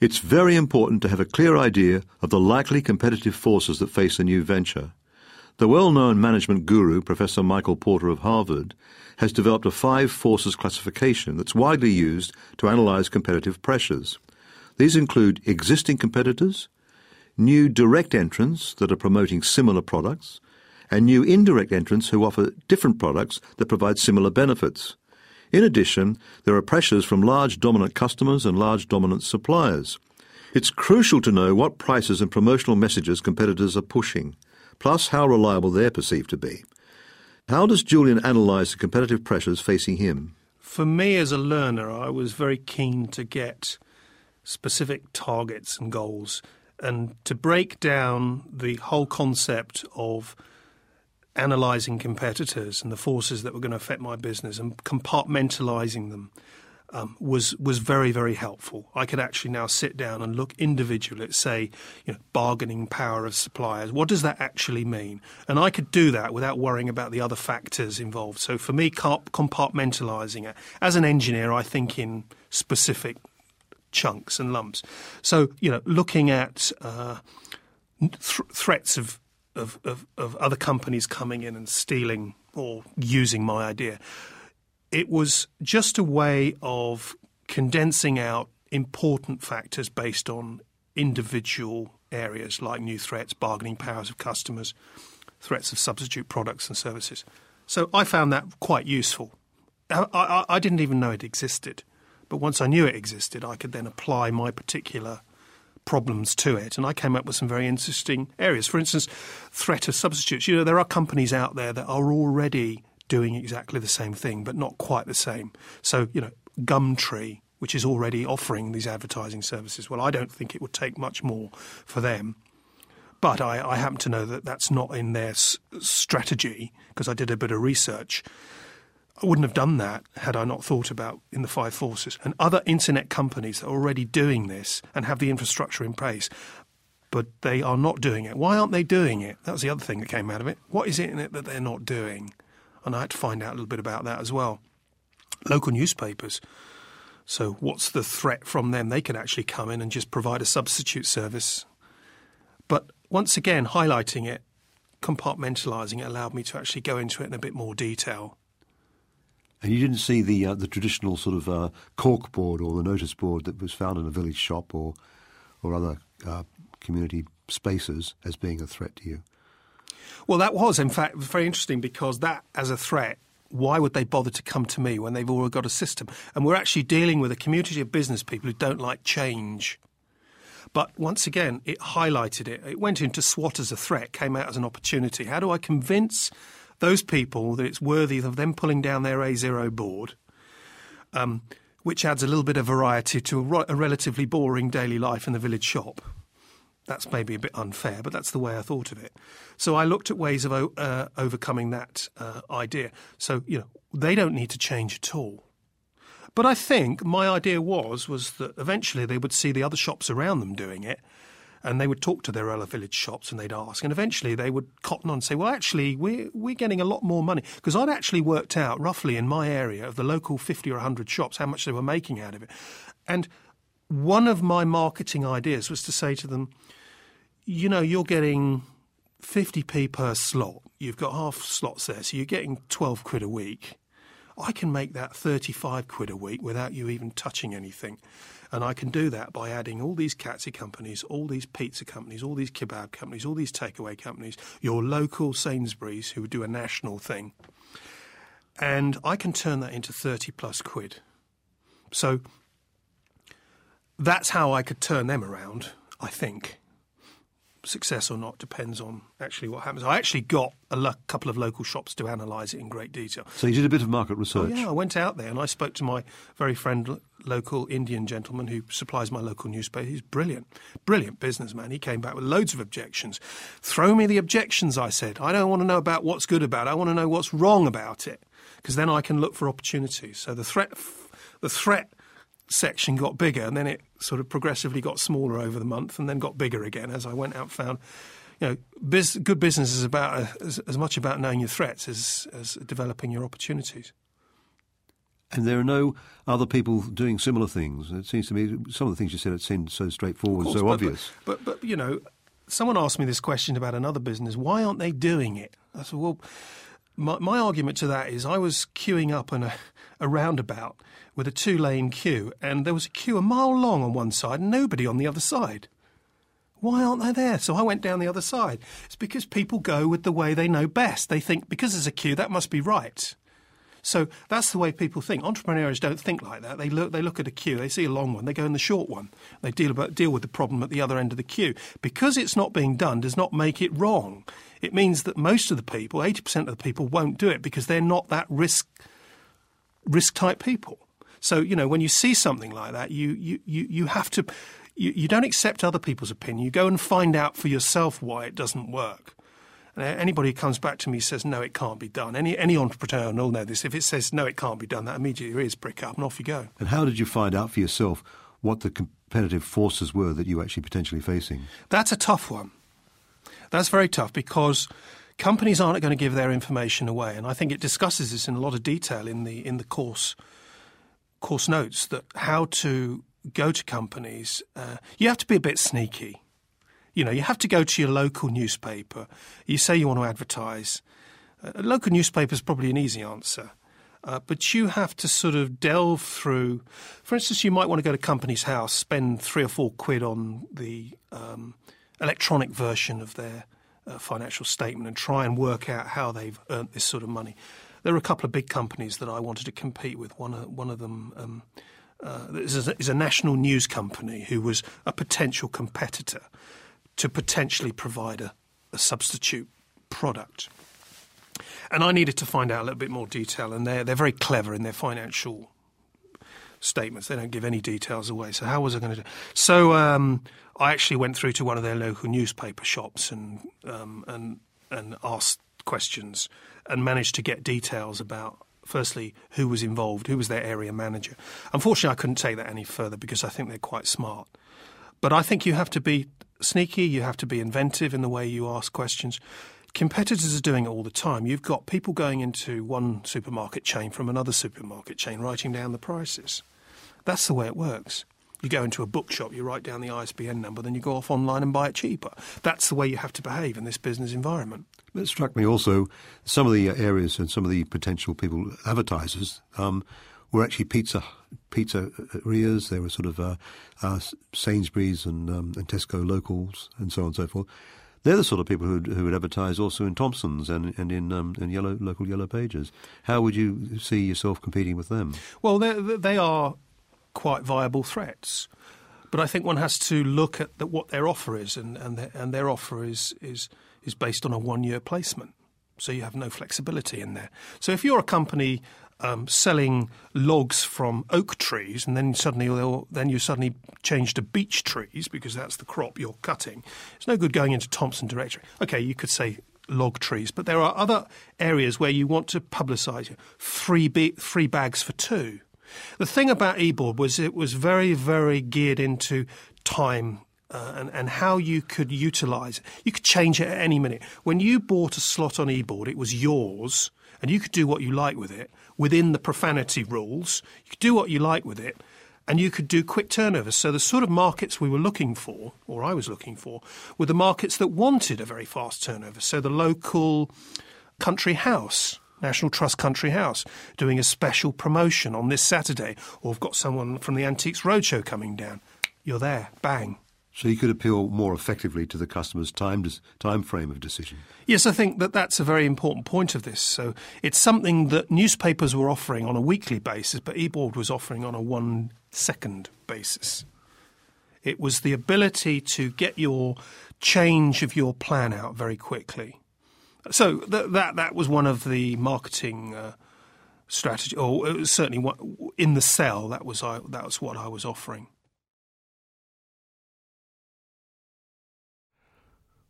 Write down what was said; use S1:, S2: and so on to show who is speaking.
S1: It's very important to have a clear idea of the likely competitive forces that face a new venture. The well known management guru, Professor Michael Porter of Harvard, has developed a five forces classification that's widely used to analyze competitive pressures. These include existing competitors, new direct entrants that are promoting similar products, and new indirect entrants who offer different products that provide similar benefits. In addition, there are pressures from large dominant customers and large dominant suppliers. It's crucial to know what prices and promotional messages competitors are pushing, plus how reliable they're perceived to be. How does Julian analyse the competitive pressures facing him?
S2: For me as a learner, I was very keen to get specific targets and goals and to break down the whole concept of analysing competitors and the forces that were going to affect my business and compartmentalising them um, was was very very helpful. I could actually now sit down and look individually at say, you know, bargaining power of suppliers. What does that actually mean? And I could do that without worrying about the other factors involved. So for me, compartmentalising it as an engineer, I think in specific chunks and lumps. So you know, looking at uh, th- threats of of, of, of other companies coming in and stealing or using my idea. It was just a way of condensing out important factors based on individual areas like new threats, bargaining powers of customers, threats of substitute products and services. So I found that quite useful. I, I, I, didn't even know it existed, but once I knew it existed, I could then apply my particular problems to it. And I came up with some very interesting areas. For instance, threat of substitutes. You know, there are companies out there that are already doing exactly the same thing, but not quite the same. So, you know, Gumtree, which is already offering these advertising services, well, I don't think it would take much more for them. But I, I happen to know that that's not in their s- strategy because I did a bit of research. I wouldn't have done that had I not thought about in the five forces. And other internet companies are already doing this and have the infrastructure in place, but they are not doing it. Why aren't they doing it? That was the other thing that came out of it. What is it in it that they're not doing? And I had to find out a little bit about that as well. Local newspapers. So, what's the threat from them? They can actually come in and just provide a substitute service. But once again, highlighting it, compartmentalising it allowed me to actually go into it in a bit more detail
S1: and you didn't see the uh, the traditional sort of uh, cork board or the notice board that was found in a village shop or or other uh, community spaces as being a threat to you.
S2: Well, that was in fact very interesting because that as a threat. Why would they bother to come to me when they've already got a system? And we're actually dealing with a community of business people who don't like change. But once again, it highlighted it. It went into SWOT as a threat, came out as an opportunity. How do I convince those people that it's worthy of them pulling down their A0 board, um, which adds a little bit of variety to a, a relatively boring daily life in the village shop. That's maybe a bit unfair, but that's the way I thought of it. So I looked at ways of uh, overcoming that uh, idea. So you know they don't need to change at all. But I think my idea was was that eventually they would see the other shops around them doing it, and they would talk to their other village shops and they'd ask, and eventually they would cotton on and say, "Well, actually, we're we're getting a lot more money," because I'd actually worked out roughly in my area of the local fifty or hundred shops how much they were making out of it, and one of my marketing ideas was to say to them, "You know, you're getting." 50p per slot. You've got half slots there, so you're getting 12 quid a week. I can make that 35 quid a week without you even touching anything. And I can do that by adding all these katsi companies, all these pizza companies, all these kebab companies, all these takeaway companies, your local Sainsbury's who do a national thing. And I can turn that into 30 plus quid. So that's how I could turn them around, I think success or not depends on actually what happens. I actually got a lo- couple of local shops to analyse it in great detail.
S1: So you did a bit of market research.
S2: Oh, yeah, I went out there and I spoke to my very friend, local Indian gentleman who supplies my local newspaper. He's brilliant, brilliant businessman. He came back with loads of objections. Throw me the objections, I said. I don't want to know about what's good about it. I want to know what's wrong about it because then I can look for opportunities. So the threat, the threat section got bigger and then it sort of progressively got smaller over the month and then got bigger again as I went out and found you know biz, good business is about uh, as, as, much about knowing your threats as, as developing your opportunities
S1: And there are no other people doing similar things. It seems to me some of the things you said it seemed so straightforward,
S2: course,
S1: so
S2: but,
S1: obvious.
S2: But, but, but you know, someone asked me this question about another business. Why aren't they doing it? I said, well, my, my argument to that is I was queuing up in a, a roundabout with a two-lane queue, and there was a queue a mile long on one side and nobody on the other side. Why aren't they there? So I went down the other side. It's because people go with the way they know best. They think because there's a queue, that must be right. So that's the way people think. Entrepreneurs don't think like that. They look, they look at a queue, they see a long one, they go in the short one. They deal, about, deal with the problem at the other end of the queue. Because it's not being done does not make it wrong. It means that most of the people, 80% of the people, won't do it because they're not that risk, risk type people. So, you know, when you see something like that, you, you, you, you have to, you, you don't accept other people's opinion. You go and find out for yourself why it doesn't work. And anybody who comes back to me says, no, it can't be done. Any, any entrepreneur will know this. If it says, no, it can't be done, that immediately is brick up and off you go.
S1: And how did you find out for yourself what the competitive forces were that you were actually potentially facing?
S2: That's a tough one. That's very tough because companies aren't going to give their information away. And I think it discusses this in a lot of detail in the, in the course, course notes that how to go to companies, uh, you have to be a bit sneaky you know, you have to go to your local newspaper. You say you want to advertise. A local newspaper is probably an easy answer. Uh, but you have to sort of delve through. For instance, you might want to go to Companies House, spend three or four quid on the um, electronic version of their uh, financial statement and try and work out how they've earned this sort of money. There are a couple of big companies that I wanted to compete with. One, uh, one of them um, uh, is, a, is a national news company who was a potential competitor to potentially provide a, a substitute product. And I needed to find out a little bit more detail, and they're, they're very clever in their financial statements. They don't give any details away. So how was I going to do? So um, I actually went through to one of their local newspaper shops and um, and and asked questions and managed to get details about. Firstly, who was involved, who was their area manager. Unfortunately, I couldn't take that any further because I think they're quite smart. But I think you have to be sneaky, you have to be inventive in the way you ask questions. Competitors are doing it all the time. You've got people going into one supermarket chain from another supermarket chain writing down the prices. That's the way it works. You go into a bookshop, you write down the ISBN number, then you go off online and buy it cheaper. That's the way you have to behave in this business environment.
S1: It struck me also some of the areas and some of the potential people, advertisers, um, were actually pizza pizzerias. There were sort of uh, uh, Sainsbury's and, um, and Tesco locals and so on and so forth. They're the sort of people who who would advertise also in Thomson's and and in um, in yellow local yellow pages. How would you see yourself competing with them?
S2: Well, they are quite viable threats, but I think one has to look at the, what their offer is, and and their, and their offer is is is based on a one year placement. So you have no flexibility in there. So if you're a company um, selling logs from oak trees, and then suddenly then you suddenly change to beech trees because that's the crop you're cutting. It's no good going into Thomson Directory. Okay, you could say log trees, but there are other areas where you want to publicise three be- three bags for two. The thing about eBoard was it was very very geared into time uh, and, and how you could utilize it. You could change it at any minute. When you bought a slot on eBoard, it was yours, and you could do what you like with it within the profanity rules. You could do what you like with it, and you could do quick turnovers. So the sort of markets we were looking for, or I was looking for, were the markets that wanted a very fast turnover. So the local country house. National Trust Country House doing a special promotion on this Saturday, or we've got someone from the Antiques Roadshow coming down. You're there, bang.
S1: So you could appeal more effectively to the customer's time time frame of decision.
S2: Yes, I think that that's a very important point of this. So it's something that newspapers were offering on a weekly basis, but eBoard was offering on a one second basis. It was the ability to get your change of your plan out very quickly. So that that, that was one of the marketing. Uh, strategy, or was certainly in the sell. That was I, that was what I was offering.